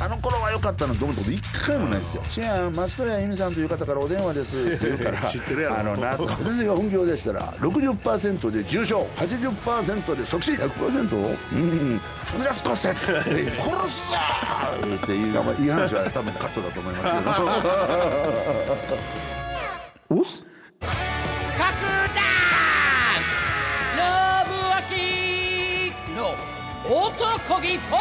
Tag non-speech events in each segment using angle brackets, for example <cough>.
あの頃は良かったなと思ったこと一回もないですよ「深夜松任谷由実さんという方からお電話です」っ <laughs> て言うから知ってるやろ。あのな <laughs> 私が本業でしたら60%で重症80%で即死100%うん離脱骨折殺すぞっていういい話は多分カットだと思いますけど。<laughs> おっす。男気ポッ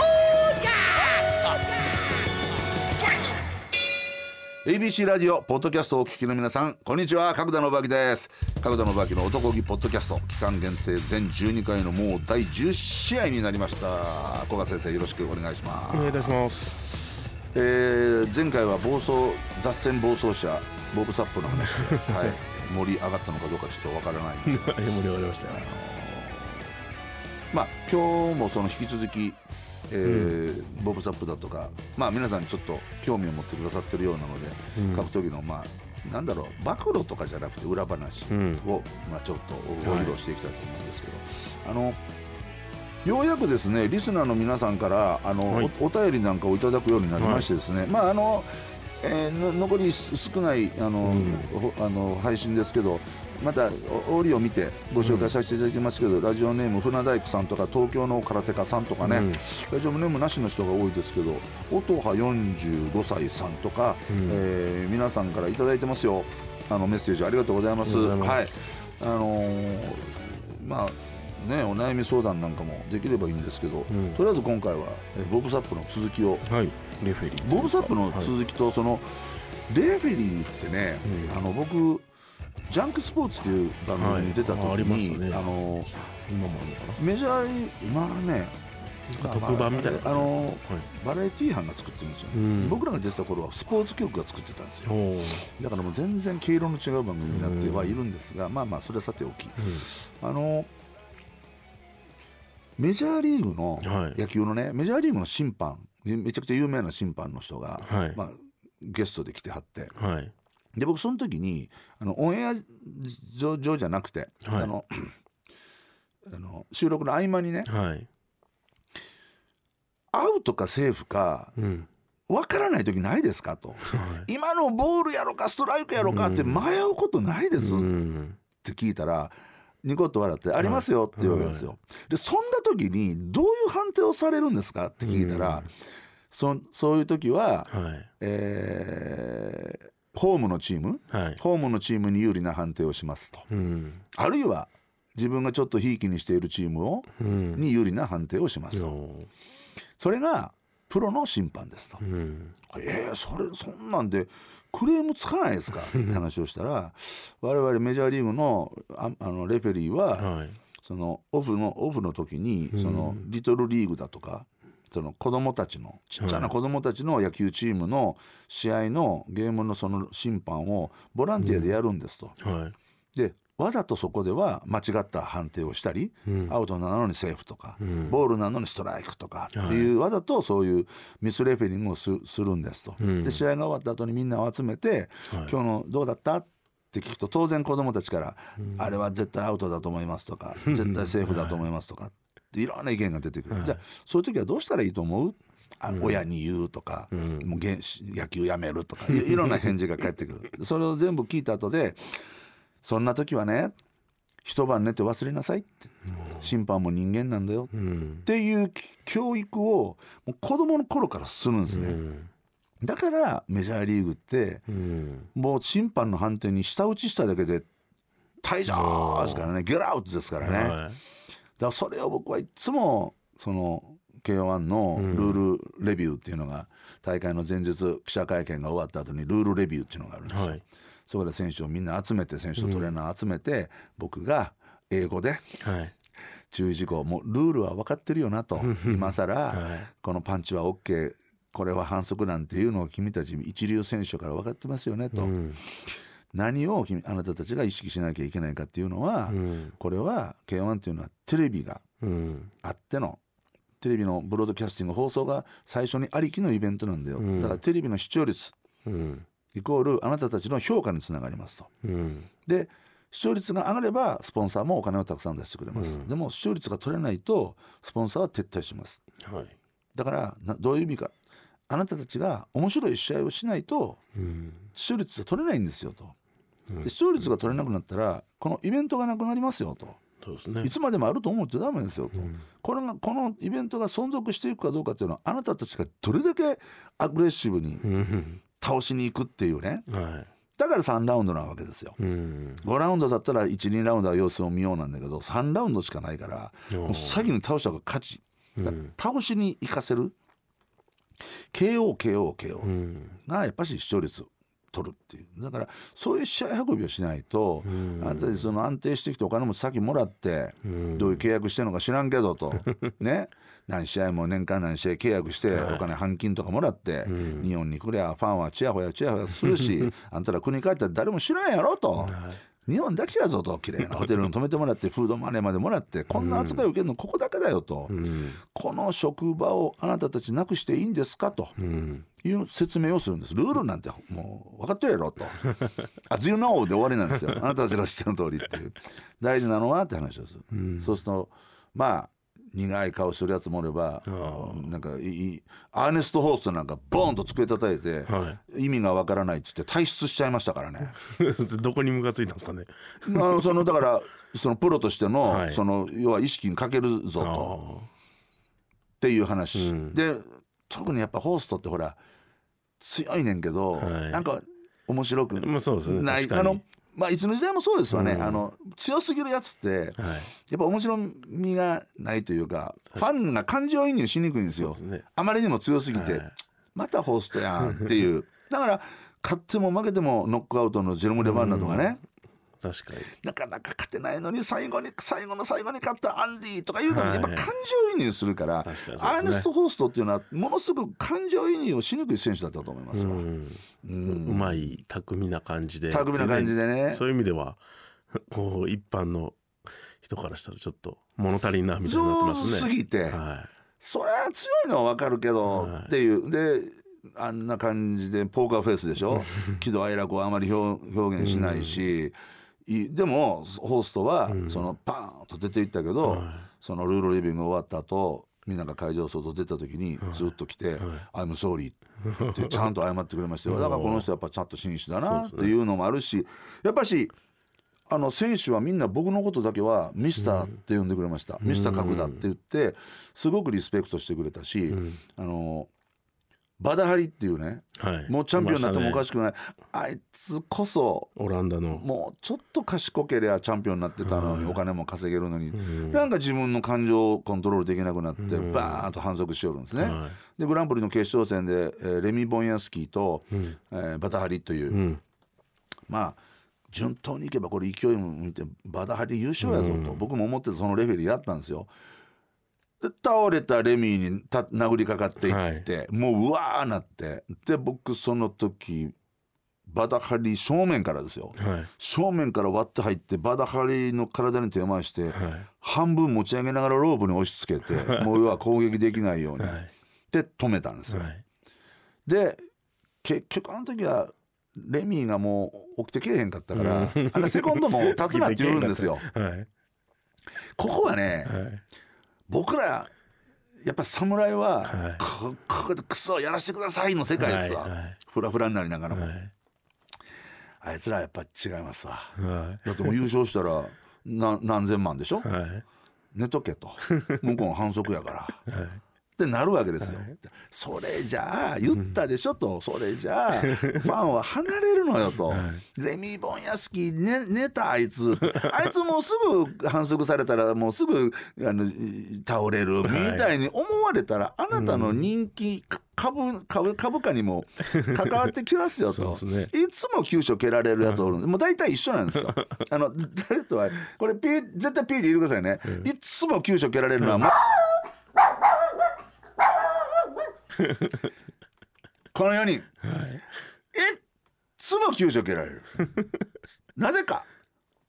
ABC ラジオポッドキャストをお聞きの皆さんこんにちは。角田信明です。角田信明の男気ポッドキャスト期間限定全12回のもう第10試合になりました。古賀先生よろしくお願いします。お願いいたします。えー前回は暴走脱線暴走車ボブサップの話で、<laughs> はい、盛り上がったのかどうかちょっとわからないんですが。は <laughs> い盛り上がりましたよ。まあ今日もその引き続き、えーボブサップだとかまあ皆さんちょっと興味を持ってくださってるようなので、格闘技のまあなんだろう暴露とかじゃなくて裏話を、ん。まあ、ちょっとご披露していきたいと思うんですけど、あのようやくですねリスナーの皆さんからあの、はい。おお便りなんかをいただくようになりましてですね、まああの、えーの残り少ないあの、ほあの配信ですけどまたお折を見てご紹介させていただきますけど、ラジオネーム船大工さんとか東京の空手家さんとかね、うん。ラジオネームなしの人が多いですけど音羽45歳さんとか、ん。えー皆さんからいただいてますよ。あのメッセージありがとうございます。いまはい。あのーまあね、お悩み相談なんかもできればいいんですけど、ん。とりあえず今回はえーボブサップの続きを。はい。レフェリー。ボブサップのはい続きとそのレフェリーってね、うん。あの僕ジャンクスポーツっていう番組に出た時に、したねあの今もあるのかメジャー今はねな特番みたいな。あのはい。バラエティー班が作ってるんですよ、うん。僕らが出てた頃はスポーツ局が作ってたんですよ。だからもう全然毛色の違う番組になってはいるんですが、まあまあそれはさておき、あのメジャーリーグのはい。野球のね、メジャーリーグの審判めちゃくちゃ有名な審判の人が、はい。まあ、ゲストで来てはってはいで僕その時にあのオンエア上上じゃなくて、はい。あの <clears throat> あの収録の合間にね。はい。アウトかセーフかうん。分からない時ないですか？と、<laughs> 今のボールやろかストライクやろかって迷うことないですっうん。て聞いたらニコッと笑って「ありますよ」って言うわけですよ。でそんな時にどういう判定をされるんですかって聞いたら、そそういう時は、はい。えーホームのチーム？はい。ホームのチームに有利な判定をしますと。うん。あるいは自分がちょっとひいきにしているチームをうん。に有利な判定をします。と。おそれがプロの審判ですと。うん。えー、それそんなんでクレームつかないですか？<laughs> って話をしたら我々メジャーリーグのああのレフェリーははい。そのオフのオフの時にそのリトルリーグだとかその子供たちのちっちゃな子供たちの野球チームの試合のゲームのその審判をボランティアでやるんですと。はい。でわざとそこでは間違った判定をしたり、うん。アウトなのにセーフとか、ん。ボールなのにストライクとかってはいいう、わざとそういうミスレフェリングをすするんですと、うん。で試合が終わった後にみんなを集めて、はい。今日のどうだった？って聞くと当然子供たちから、あれは絶対アウトだと思いますとか絶対セーフだと思いますとかっていろんな意見が出てくる、じゃあそういう時はどうしたらいいと思う？あ親に言うとか、もうげん野球やめるとかい <laughs> いろんな返事が返ってくる。それを全部聞いた後でそんな時はね一晩寝て忘れなさいって。審判も人間なんだよ。うん。っていうき教育をもう子供の頃からするんですね、うん。だからメジャーリーグってうん。もう審判の判定に舌打ちしただけで退場ですからねゲラウトですからね、だそれを僕はいつもその K1 のルールレビューっていうのが大会の前日記者会見が終わった後にルールレビューっていうのがあるんですよ、はい。そこで選手をみんな集めて選手とトレーナー集めて、僕が英語ではい。注意事項もうルールは分かってるよなと今更、はい。このパンチは OK これは反則なんていうのを君たち一流選手から分かってますよねと、うん何を君あなたたちが意識しなきゃいけないかっていうのは、うん。これは K1 っていうのはテレビがうん。あってのテレビのブロードキャスティング放送が最初にありきのイベントなんだよ、ん。だからテレビの視聴率うん。イコールあなたたちの評価につながりますと。うん。で視聴率が上がればスポンサーもお金をたくさん出してくれます、でも視聴率が取れないとスポンサーは撤退します。はい。だからなどういう意味かあなたたちが面白い試合をしないとうん。視聴率が取れないんですよと。で視聴率が取れなくなったらこのイベントがなくなりますよと。そうですね。いつまでもあると思っちゃダメですよと、これがこのイベントが存続していくかどうかっていうのはあなたたちがどれだけアグレッシブにうん。倒しに行くっていうね。はだから3ラウンドなわけですよ。いうん。5ラウンドだったら12ラウンドは様子を見ようなんだけど3ラウンドしかないからもう先に倒した方が勝ち。倒しに行かせる KOKOKO うん。がやっぱし視聴率取るっていう。だからそういう試合運びをしないとうん。あなたたちその安定してきてお金も先もらってうん。どういう契約してるのか知らんけどと。<laughs> ね。何試合も年間何試合契約してお金半金とかもらってん。日本に来りゃファンはチヤホヤチヤホヤするし <laughs> あんたら国帰ったら誰も知らんやろと。はい日本だけやぞと綺麗なホテルに泊めてもらってフードマネーまでもらってこんな扱いを受けるのここだけだよと、うん。この職場をあなたたちなくしていいんですかと。うん。いう説明をするんです。ルールなんてもう分かってるやろと「<laughs> あ Do you know?」で終わりなんですよ。あなたたちの知ってる通りっていう。大事なのはって話をする、ん。そうするとまあ苦い顔するやつもおればあなんかいいアーネスト・ホーストなんかボーンと机叩いて、は意味がわからないっつって退出しちゃいましたからね。<laughs> どこにムカついたんですかね。あのそのだからそのプロとしての,、はい。その要は意識にかけるぞと。あっていう話、うん。で特にやっぱホーストってほら強いねんけど、はい。なんか面白くない、確かに。あのまあいつの時代もそうですわね、うん。あの強すぎるやつってはい。やっぱ面白みがないというかファンが感情移入しにくいんですよ。ね。あまりにも強すぎて、はい。またホーストやんっていう。<laughs> だから勝っても負けてもノックアウトのジェロム・レバンナとかね、確かに。なかなか勝てないのに最後に最後の最後に勝ったアンディとかいうのにはいやっぱ感情移入するから、確かにそうですね。アーネスト・ホーストっていうのはものすごく感情移入をしにくい選手だったと思いますわ。うん。うまい巧みな感じで。巧みな感じでね。そういう意味ではこう一般の人からしたらちょっと物足りんなみたいになってますね。すぎて、はそりゃ強いのは分かるけど、はいっていうであんな感じでポーカーフェイスでしょ？<laughs> 喜怒哀楽をあまり表表現しないし、いでもホーストはそのパーンと出ていったけど、はい。そのルールリビング終わった後みんなが会場外出た時にずっと来て「I'm sorry」ってちゃんと謝ってくれましたよ。<laughs> だからこの人やっぱちゃんと紳士だなっていうのもあるしやっぱしあの選手はみんな僕のことだけはミスターって呼んでくれました、ミスター角田って言ってすごくリスペクトしてくれたし、あのバダハリっていうねはい。もうチャンピオンになってもおかししくない、あいつこそオランダの。もうちょっと賢けりゃチャンピオンになってたのにお金も稼げるのに、なんか自分の感情をコントロールできなくなってバーンと反則しよるんですね。はでグランプリの決勝戦で、えーレミ・ボンヤスキーと、えーバタハリという、うん。まあ順当にいけばこれ勢いも見てバタハリ優勝やぞと、僕も思ってそのレフェリーやったんですよ。で倒れたレミーにた殴りかかっていって、もううわーなって。で僕その時バダハリ正面からですよ、はい。正面から割って入ってバダハリの体に手を回して、半分持ち上げながらロープに押し付けて <laughs> もう要は攻撃できないように、はい。で止めたんですよ。はい。で結局あの時はレミーがもう起きてけえへんかったから、あれセコンドも立つなって言うんですよ。<laughs> はい。ここはね、はい僕らやっぱ侍は、はい。ここでクソやらせてくださいの世界ですわ、はいはい。フラフラになりながらも、はい。あいつらやっぱ違いますわ。はだってもう優勝したらな何千万でしょ？いはい。寝とけと。向こうの反則やから。<laughs> はいってなるわけですよ。それじゃあ言ったでしょと、それじゃあ <laughs> ファンは離れるのよと、レミー・ボンヤスキー、ね、寝たあいつ。<laughs> あいつもうすぐ反則されたらもうすぐあの倒れるみたいに思われたら、あなたの人気、株株株価にも関わってきますよと、<laughs> ね。いつも急所蹴られるやつおるんでもう大体一緒なんですよ。あの誰とはこれピー絶対ピーで言ってくださいね、いつも急所蹴られるのは、まこの4人、い。っ？つも急所蹴られる。<laughs> なぜか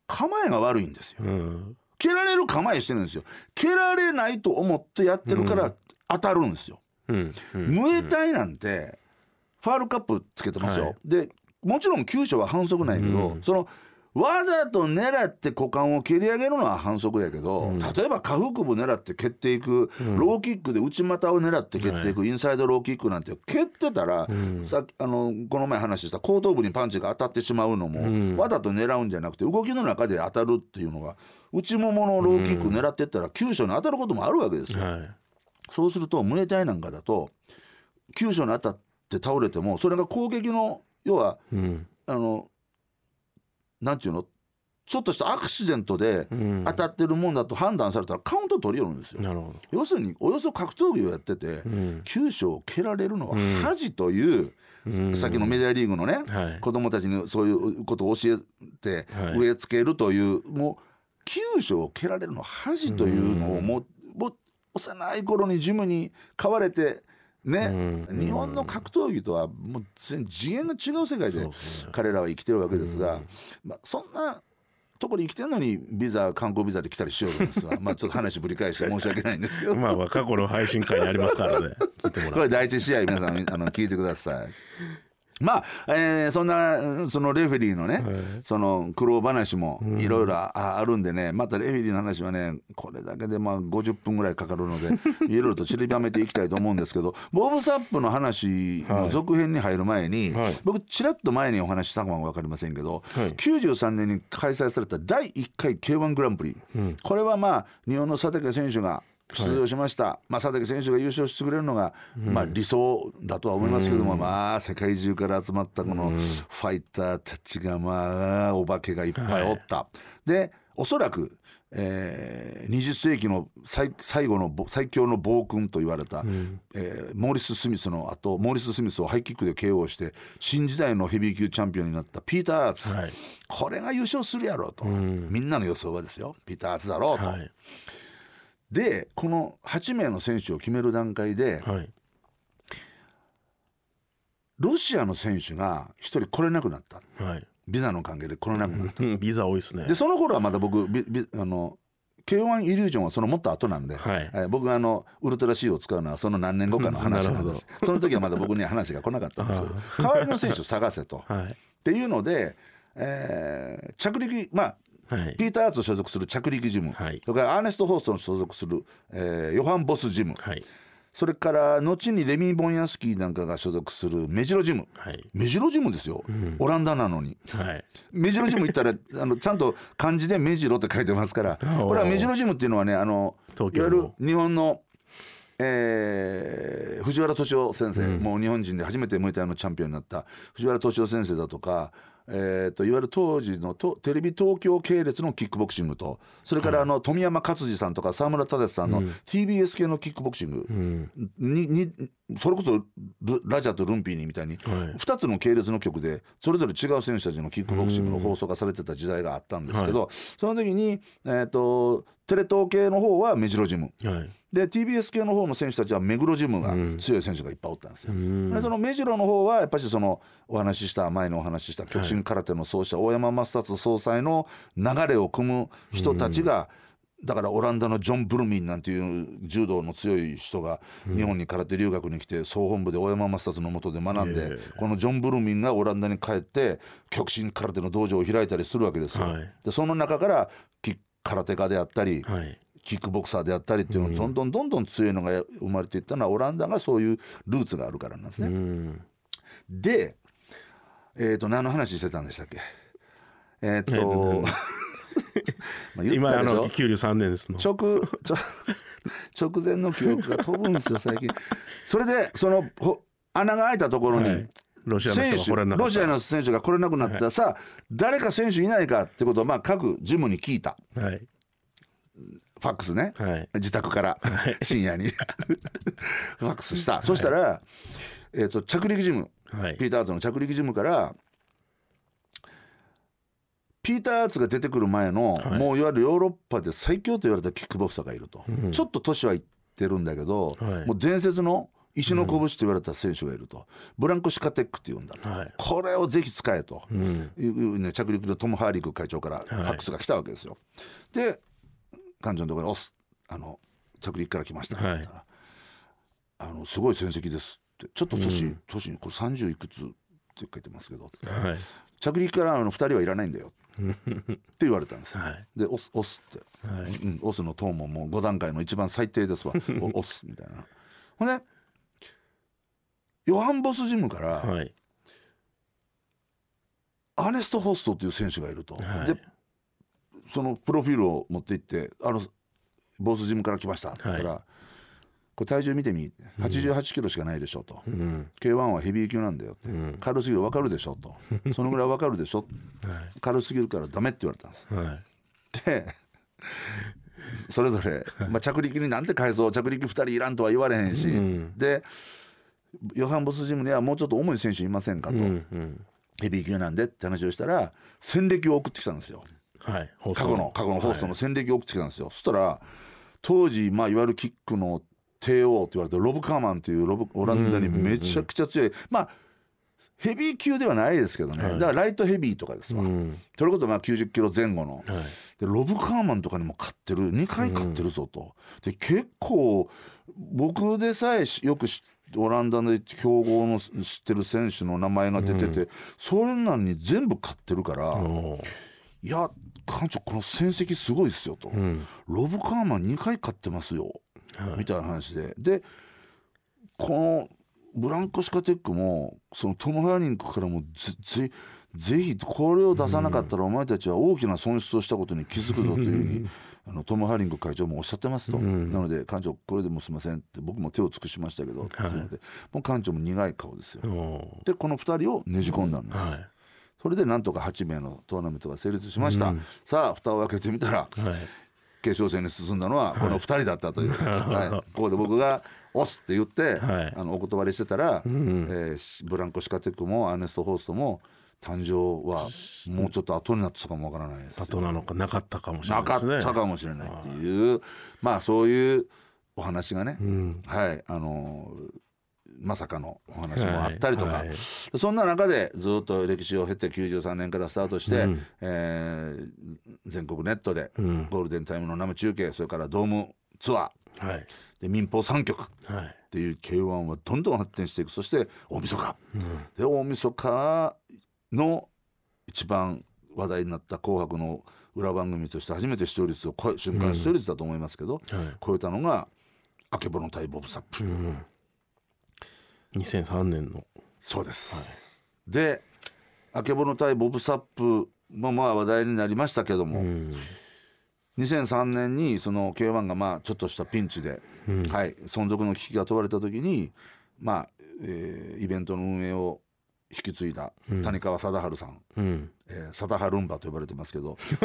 構えが悪いんですよ。うん。蹴られる構えしてるんですよ。蹴られないと思ってやってるから当たるんですよ、うん。うん。ムエタイなんてファールカップつけてますよ、はい。でもちろん急所は反則ないけど、そのわざと狙って股間を蹴り上げるのは反則やけど、例えば下腹部狙って蹴っていく、ローキックで内股を狙って蹴っていく、インサイドローキックなんて蹴ってたら、さっきあのこの前話した後頭部にパンチが当たってしまうのも、わざと狙うんじゃなくて動きの中で当たるっていうのが内もものローキック狙ってったら急所に当たることもあるわけですよ。はい。そうすると胸体なんかだと急所に当たって倒れてもそれが攻撃の要はうん。あのなんていうの？ちょっとしたアクシデントでうん。当たってるもんだと判断されたらカウント取りよるんですよ。要するにおよそ格闘技をやってて、ん。急所を蹴られるのは恥という、うん。さっきのメジャーリーグのね、はい。子供たちにそういうことを教えてはい。植え付けるという、もう急所を蹴られるのは恥というのをもうもう幼い頃にジムに飼われてね、うん。日本の格闘技とはもう次元が違う世界で彼らは生きてるわけですが、まあ、そんなところに生きてるのにビザ観光ビザで来たりしよるんですわ <laughs> まあちょっと話ぶり返して申し訳ないんですけど。まあ過去の配信会にありますからね。これ第一試合皆さんあの聞いてください。まあ、えーそんなうんそのレフェリーのね、その苦労話もいろいろああるんでねまたレフェリーの話はねこれだけでまあ50分ぐらいかかるのでいろいろと散りばめていきたいと思うんですけどボブ・サップの話の続編に入る前に、はい。僕ちらっと前にお話ししたかも分かりませんけど、はい。93年に開催された第1回 k 1グランプリ、これはまあ日本の佐竹選手が出場しました、まあ、佐竹選手が優勝してくれるのが、まあ、理想だとは思いますけども、まあ世界中から集まったこのファイターたちがまあお化けがいっぱいおった。でおそらくえー20世紀の最最後のぼ最強の暴君と言われた、えーモーリス・スミスの後モーリス・スミスをハイキックで KO して新時代のヘビー級チャンピオンになったピーター・アーツ、はい。これが優勝するやろうと、みんなの予想はですよ。ピーター・アーツだろうと。はいでこの8名の選手を決める段階ではい。ロシアの選手が1人来れなくなった。はい。ビザの関係で来れなくなった。うんビザ多いですね。でその頃はまだ僕ビビあの K1 イリュージョンはそのもっと後なんで、はい。えー僕があのウルトラ C を使うのはその何年後かの話なんです。その時はまだ僕には話が来なかったんですけど代わりの選手を探せと。<laughs> はい。っていうので、えー着陸まあはい。ピーター・アーツ所属する着陸ジム、はい。それからアーネスト・ホーストの所属する、えーヨハン・ボスジム、はい。それから後にレミー・ボンヤスキーなんかが所属するメジロジム。はい。メジロジムですよ、オランダなのに。はい。メジロジム行ったら <laughs> あのちゃんと漢字でメジロって書いてますから。これはメジロジムっていうのはねあのいわゆる日本の、えー藤原敏夫先生、もう日本人で初めてムエタイのチャンピオンになった藤原敏夫先生だとか、えー、といわゆる当時のとテレビ東京系列のキックボクシングとそれからあの富山勝次さんとか沢村忠さんの TBS 系のキックボクシングににそれこそルラジャとルンピーニみたいにはい。2つの系列の局でそれぞれ違う選手たちのキックボクシングの放送がされてた時代があったんですけど、その時に、えー、とテレ東系の方はメジロジム。はい。で TBS 系の方の選手たちは目黒ジムが強い選手がいっぱいおったんですよ。ん。でその目白の方はやっぱりそのお話しした前にお話しした極真空手の創始者大山正達総裁の流れを組む人たちが、だからオランダのジョン・ブルミンなんていう柔道の強い人が日本に空手留学に来て総本部で大山正達の下で学んで、えこのジョン・ブルミンがオランダに帰って極真空手の道場を開いたりするわけですよ。はい。でその中からキ空手家であったり、はい。キックボクサーであったりっていうのをどんどんどんどん強いのが生まれていったのはオランダがそういうルーツがあるからなんですね。うん。で、えー、と何の話してたんでしたっけ？えっ、と、<laughs> まあ言今あの給料3年ですの。直ちょ直前の記憶が飛ぶんですよ最近。それでそのほ穴が開いたところに、はい。ロシアの選手人が来れなくなった、さあ誰か選手いないかってことをまあ各ジムに聞いた。はい。ファックスね、はい。自宅から深夜に。<laughs> ファックスした、そしたら、えー、と着陸ジム、はい。ピーター・アーツの着陸ジムからピーター・アーツが出てくる前の、はい。もういわゆるヨーロッパで最強と言われたキックボクサーがいると、ちょっと年はいってるんだけど、はい。もう伝説の石の拳と言われた選手がいると、ブランコ・シカテックって言うんだと、はい。これをぜひ使えと、うん。いういうね、着陸でトム・ハーリック会長からファックスが来たわけですよ。で館長のところに「おすあの着陸から来ました」って言ったらあのすごい戦績です」って「ちょっと年、年これ30いくつって書いてますけど」はい。着陸からあの2人はいらないんだよ」って言われたんです。よ、はい。で押す押すって、うん、押すのトーンももう5段階の一番最低ですわ。<laughs> お押すみたいな。ほんでヨハン・ボスジムから、はい。アーネスト・ホストっていう選手がいると、はい。でそのプロフィールを持って行って「あのボスジムから来ました」って言ったら、はこれ体重見てみ。88キロしかないでしょ」と、うん。K1 はヘビー級なんだよ」って、うん。軽すぎる分かるでしょ」と「<laughs> そのぐらい分かるでしょ」はい。軽すぎるからダメって言われたんです。はい。でそれぞれ、まあ、着陸になんて改造着陸2人いらんとは言われへんし、うん。でヨハン・ボスジムにはもうちょっと重い選手いませんかと、うんうん。ヘビー級なんでって話をしたら戦歴を送ってきたんですよ。はい。放過去の過去のホーストの戦歴を送ってきたんですよ、そしたら当時、まあ、いわゆるキックの帝王って言われてるロブ・カーマンっていうロブオランダにめちゃくちゃ強い、まあヘビー級ではないですけどね、はい。だからライトヘビーとかですわ、うん。それこそまあ90キロ前後の、はい。でロブ・カーマンとかにも勝ってる。2回勝ってるぞと、で結構僕でさえしよくしオランダで強豪の知ってる選手の名前が出てて、それなのに全部勝ってるから、いや館長この戦績すごいですよと、うん。ロブ・カーマン2回勝ってますよ、みたいな話で。でこのブランコシカテックもそのトム・ハーニングからもぜぜぜひこれを出さなかったらお前たちは大きな損失をしたことに気づくぞというふうに <laughs> あのトム・ハーリング会長もおっしゃってますと、なので館長これでもすいませんって僕も手を尽くしましたけど、っていうのでもう館長も苦い顔ですよ。おでこの2人をねじ込んだんです、ーはい。それでなんとか8名のトーナメントが成立しました、さあ蓋を開けてみたらはい決勝戦に進んだのはこの2人だったという、<laughs> はい。ここで僕が「押す」って言って、はい。あのお断りしてたら、えーしブランコ・シカテックもアーネスト・ホーストも誕生はもうちょっと後になってたかもわからないです。後なのかなかったかもしれなないかっですね。たかもしれないっていうまあそういうお話がね、ん。はい。あのまさかのお話もあったりとか、はい。はいそんな中でずっと歴史を経て93年からスタートして、えー全国ネットでゴールデンタイムの生中継それからドームツアー。はい。で民放3局。っはい。ていう K1 はどんどん発展していく。そして大晦日、で大晦日の一番話題になった「紅白」の裏番組として初めて視聴率を超え瞬間視聴率だと思いますけど、はい。超えたのが「あけぼの対ボブサップ」2003年の。そうです、で「あけぼの対ボブサップ」もまあ話題になりましたけども、うん。2003年にその K1 がまあちょっとしたピンチで、はい、存続の危機が問われた時にまあ、えーイベントの運営を引き継いだ谷川貞治さん、うん。えー、貞治ルンバと呼ばれてますけど。<laughs>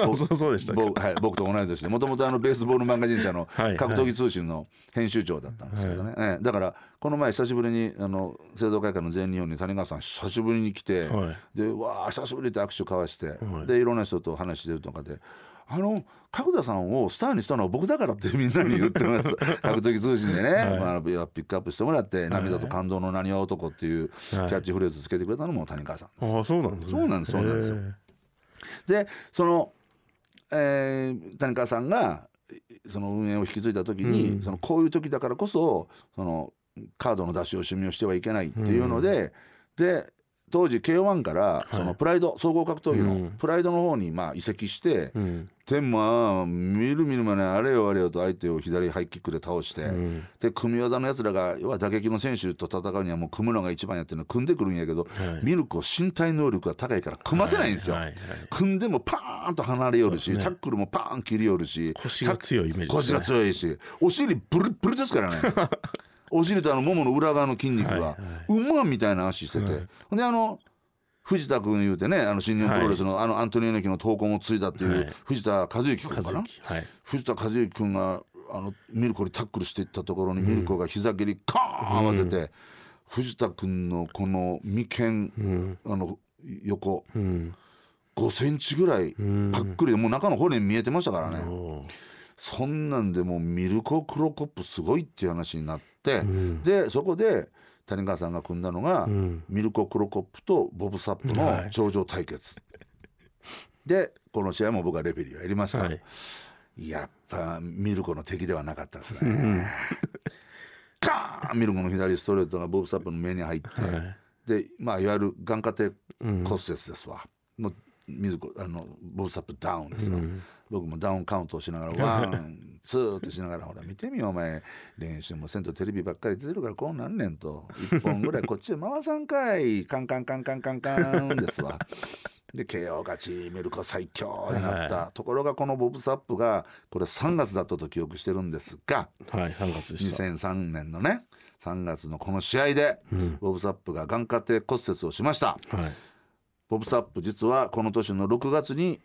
僕,、はい、僕と同い年でもともとあのベースボールマガジン社の <laughs> はい格闘技通信の編集長だったんですけどね、えーだからこの前久しぶりにあの製造会館の全日本に谷川さん久しぶりに来て、はい。でわあ久しぶりって握手交わして、はい。でいろんな人と話してるとかで。あの角田さんをスターにしたのは僕だからってみんなに言ってます。格闘技通信でね、まあ、ピックアップしてもらって「涙と感動のなにわ男」っていうキャッチフレーズつけてくれたのも谷川さんです。ああそうなんですね。そうなんですそうなんですよ。でその、えー谷川さんがその運営を引き継いだ時に、そのこういう時だからこそそのカードの出し惜しみをしてはいけないっていうので、で当時 K1 からそのプライド、総合格闘技のプライドの方にまあ移籍して、んでまあ見る見るまねあれよあれよと相手を左ハイキックで倒して、で組み技のやつらが要は打撃の選手と戦うにはもう組むのが一番やってるの組んでくるんやけど、ミルクを身体能力が高いから組ませないんですよ。はいはい組んでもパーンと離れよるし、タックルもパーン切りよるし腰が強いイメージね。腰が強いしお尻ブルッブルですからね。<laughs> お尻とあのももの裏側の筋肉が、うまみたいな足してて、であの藤田君言うてねあの新日本プロレスの、あのアントニオ猪木の闘魂を継いだっていう、はい。藤田和之君かな？藤田和之君があのミルコにタックルしていったところにミルコが膝蹴りカーン合わせて、藤田君のこの眉間、あの横、うん。5センチぐらいパックリでもう中の骨見えてましたからね、そんなんでもうミルコ・クロコップすごいっていう話になって、でそこで谷川さんが組んだのが、ミルコ・クロコップとボブ・サップの頂上対決、でこの試合も僕はレフェリーをやりました、はい。やっぱミルコの敵ではなかったですね、カーン！ミルコの左ストレートがボブ・サップの目に入って、でまあいわゆる眼下底骨折ですわ、もう水子あのボブサップダウンですわ、僕もダウンカウントをしながら <laughs> ワンツーってしながらほら見てみようお前練習もせんとテレビばっかり出てるからこうなんねんと1本ぐらいこっちへ回さんかいカンカンカンカンカンカンですわ。で KO 勝ちメルコ最強になった、ところがこのボブサップがこれ3月だったと記憶してるんですがはい3月でした2003年のね3月のこの試合で、ボブサップが眼下底骨折をしました。はいボブサップ実はこの年の6月に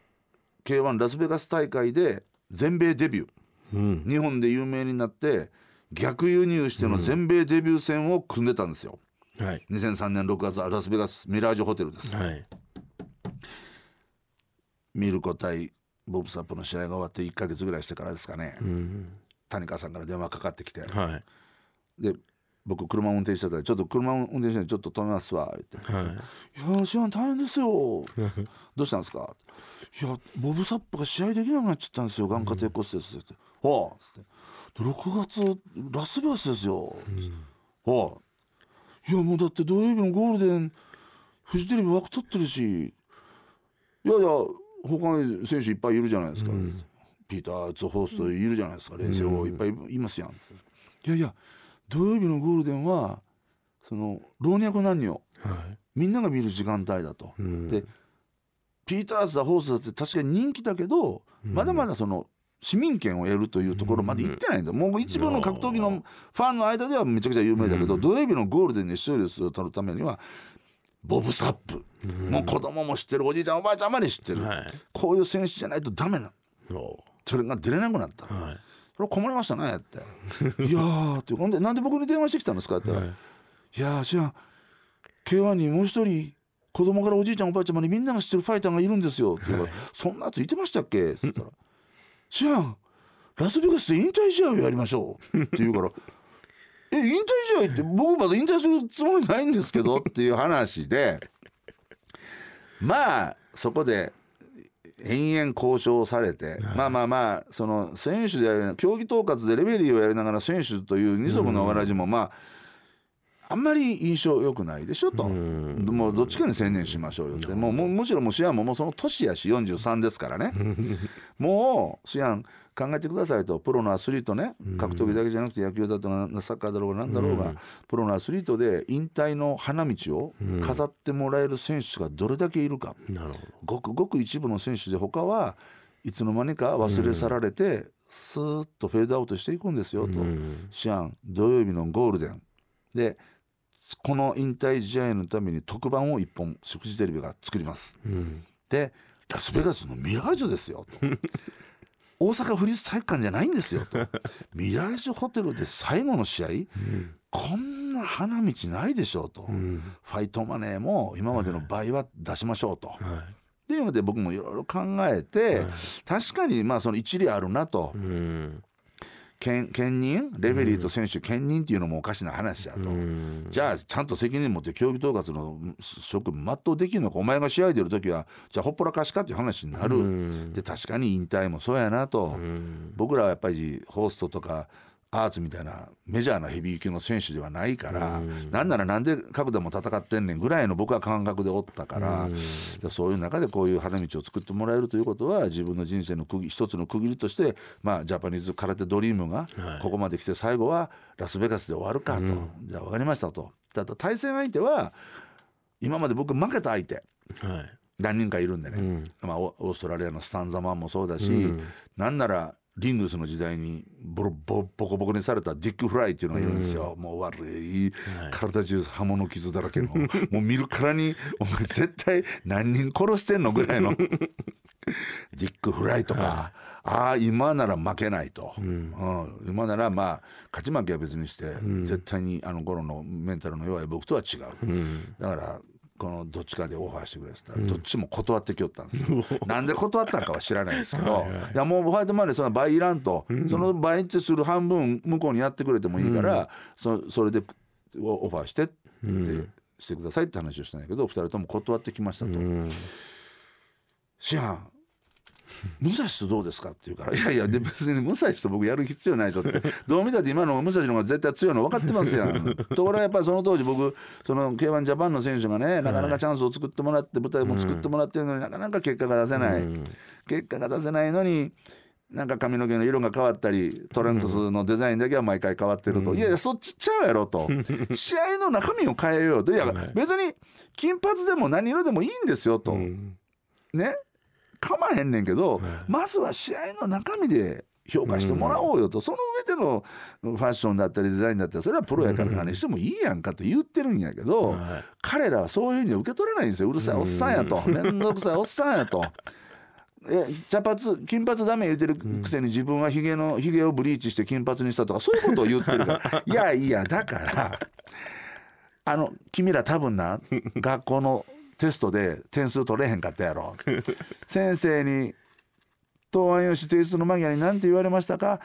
K1 ラスベガス大会で全米デビュー、うん。日本で有名になって逆輸入しての全米デビュー戦を組んでたんですよ。はい。2003年6月ラスベガスミラージュホテルです。はい。ミルコ対ボブサップの試合が終わって1ヶ月ぐらいしてからですかね、うん。谷川さんから電話かかってきて。はい。で僕車運転してたら「ちょっと車運転してちょっと止めますわ」言って。はい。いやー試合大変ですよ。どうしたんですか？いやボブサップが試合できなくなっちゃったんですよ。眼下底骨折って「はあ」つって。で6月ラスベガスですよ」はあいやもうだって土曜日のゴールデンフジテレビ枠取ってるし。いやいや他に選手いっぱいいるじゃないですか、ピーター・ツホーストいるじゃないですか。冷静をいっぱいいますやん、いやいや土曜日のゴールデンはその老若男女はい。みんなが見る時間帯だと。うん。でピーターズ・ザ・ホースだって確かに人気だけど、まだまだその市民権を得るというところまで行ってないんだ、もう一部の格闘技のファンの間ではめちゃくちゃ有名だけど、土曜日のゴールデンで勝利をするためにはボブ・サップ、もう子供も知ってるおじいちゃんおばあちゃんまで知ってる、はい。こういう選手じゃないとダメなそれが出れなくなった、はいそれ困りましたねって「いやー」ってほんで「なんで僕に電話してきたんですか?」って言ったら「はいいやー知らん K1 にもう一人子供からおじいちゃんおばあちゃんまでみんなが知ってるファイターがいるんですよ」って言うから「そんなやついてましたっけ?」って言ったら「知らんラスベガスで引退試合をやりましょう」って言うから「<laughs> え引退試合って僕まだ引退するつもりないんですけど」っていう話でまあそこで延々交渉されて、まあまあまあその選手であり競技統括でレベリーをやりながら選手という二足のわらじもまああんまり印象良くないでしょと、もうどっちかに専念しましょうよって。もうむしろもうシアンももうその年やし43ですからね。もうシアン考えてくださいと。プロのアスリートね。格闘技だけじゃなくて野球だとかサッカーだろうが何だろうが、プロのアスリートで引退の花道を飾ってもらえる選手がどれだけいるか。ごくごく一部の選手で他はいつの間にか忘れ去られて、スーッとフェードアウトしていくんですよと、シアン土曜日のゴールデン。でこの引退試合のために特番を一本食事テレビが作ります。うん。でラスベガスのミラージュですよと。<laughs> 大阪府立体育館じゃないんですよと。ミラージュホテルで最後の試合、こんな花道ないでしょうと、うん。ファイトマネーも今までの倍は出しましょうと。はい。っていうので僕もいろいろ考えて、確かにまあその一理あるなと、うん兼兼任？レフェリーと選手兼任っていうのもおかしな話やと、うん。じゃあちゃんと責任持って競技統括の職務全うできるのか？お前が試合出る時はじゃあほっぽらかしかっていう話になる、うん。で確かに引退もそうやなと、うん。僕らはやっぱりホーストとかアーツみたいなメジャーなヘビー級の選手ではないから、なんならなんで角でも戦ってんねんぐらいの僕は感覚でおったから、でそういう中でこういう花道を作ってもらえるということは自分の人生の区切一つの区切りとして、まあ、ジャパニーズ空手ドリームがはい。ここまで来て最後はラスベガスで終わるかと、じゃあ分かりましたと。ただ対戦相手は今まで僕負けた相手。はい。何人かいるんでね、ん。まあ、オオーストラリアのスタンザマンもそうだし、うん。なんならリングスの時代にボロボボコボコにされたディック・フライっていうのがいるんですよ、もう悪い。体中刃物傷だらけの。もう見るからにお前絶対何人殺してんのぐらいの。<laughs> ディック・フライとか、ああ今なら負けないと、うん。今ならまあ勝ち負けは別にして、絶対にあの頃のメンタルの弱い僕とは違う、だからこのどっちかでオファーしてくれって言ったら、どっちも断ってきよったんですよ。<laughs> なんで断ったんかは知らないですけどいやもうホワイトマネーその倍いらんと、その倍ってする半分向こうにやってくれてもいいから、そそれでオファーしてって、してくださいって話をしたんだけど2人とも断ってきましたと。うん。師範武蔵とどうですか?」って言うから「いやいやで別に武蔵と僕やる必要ないでしょ」って。<laughs> どう見たって今の武蔵の方が絶対強いの分かってますやん。ところがやっぱりその当時僕その K1 ジャパンの選手がねなかなかチャンスを作ってもらって舞台も作ってもらってるのになかなか結果が出せない、結果が出せないのに。なんか髪の毛の色が変わったりトランクスのデザインだけは毎回変わってると、いやいやそっちちゃうやろと。<laughs> 試合の中身を変えようと。いや別に金髪でも何色でもいいんですよと、ね？構わへんねんけど、まずは試合の中身で評価してもらおうよと、その上でのファッションだったりデザインだったりそれはプロやから何してもいいやんかって言ってるんやけど、彼らはそういうふうに受け取れないんですよ。うるさいおっさんやと。<laughs> 面倒くさいおっさんやと。え茶髪金髪ダメ言ってるくせに自分はひげのひげをブリーチして金髪にしたとかそういうことを言ってるから。<laughs> いやいやだからあの君ら多分な <laughs> 学校のテストで点数取れへんかったやろ。<laughs> 先生に答案用紙提出の間際に何て言われましたか、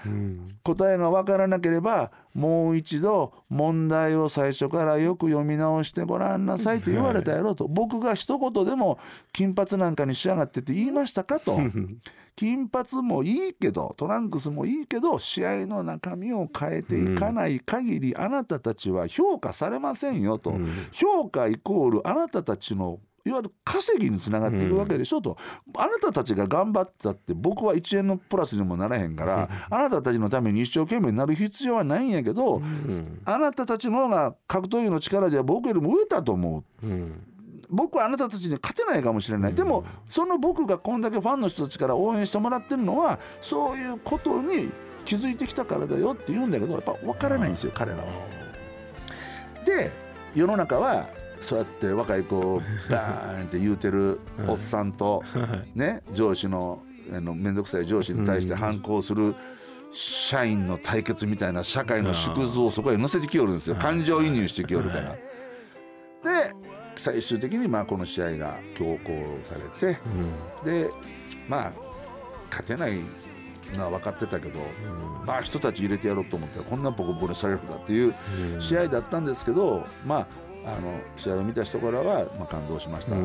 答えが分からなければもう一度問題を最初からよく読み直してごらんなさいって言われたやろと、僕が一言でも金髪なんかにしやがってって言いましたかと <laughs> 金髪もいいけどトランクスもいいけど試合の中身を変えていかない限りあなたたちは評価されませんよと、評価イコールあなたたちのいわゆる稼ぎにつながっていくわけでしょと、あなたたちが頑張ったって僕は1円のプラスにもならへんから、あなたたちのために一生懸命になる必要はないんやけど、あなたたちの方が格闘技の力では僕よりも上だと思う。僕はあなたたちに勝てないかもしれない、でもその僕がこんだけファンの人たちから応援してもらってるのはそういうことに気づいてきたからだよって言うんだけどやっぱ分からないんですよ彼らは。で世の中はそうやって若い子をバーンって言うてるおっさんと、ね、上司のあの面倒くさい上司に対して反抗する社員の対決みたいな社会の縮図をそこへ載せてきよるんですよ。感情移入してきよるから。で最終的にまあこの試合が強行されて、でまあ勝てないのは分かってたけど、まあ人たち入れてやろうと思ったらこんなボコボコにされるかっていう試合だったんですけどまああの試合を見た人からは、まあ、感動しました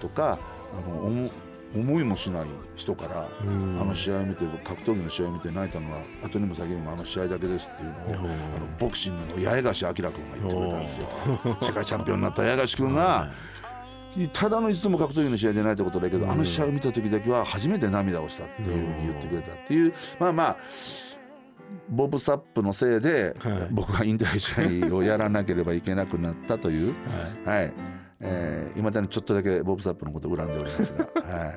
とか、あの思思いもしない人から、あの試合を見て格闘技の試合を見て泣いたのは後にも先にもあの試合だけですっていうのを、あのボクシングの八重樫明君が言ってくれたんですよ。世界チャンピオンになった八重樫君が。ただのいつも格闘技の試合で泣いたことだけど、あの試合を見た時だけは初めて涙をしたっていうふうに言ってくれたっていうまあまあボブ・サップのせいで、はい。僕は引退試合をやらなければいけなくなったという、はいえー、いまだにちょっとだけボブ・サップのことを恨んでおりますが、<laughs> は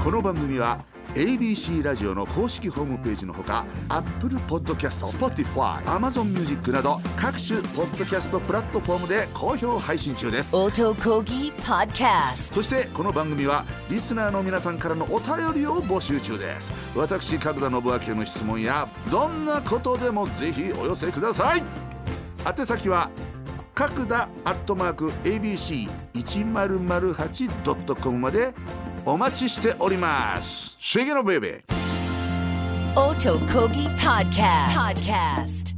い、この番組は ABC ラジオの公式ホームページのほか Apple Podcast、Spotify、Amazon Music など各種ポッドキャストプラットフォームで好評配信中です。音こぎ Podcast そしてこの番組はリスナーの皆さんからのお便りを募集中です。私角田信明への質問やどんなことでもぜひお寄せください。宛先は角田アットマーク ABC1008.com までお待ちしております。シェゲのベイベー音こぎ Podcast. Podcast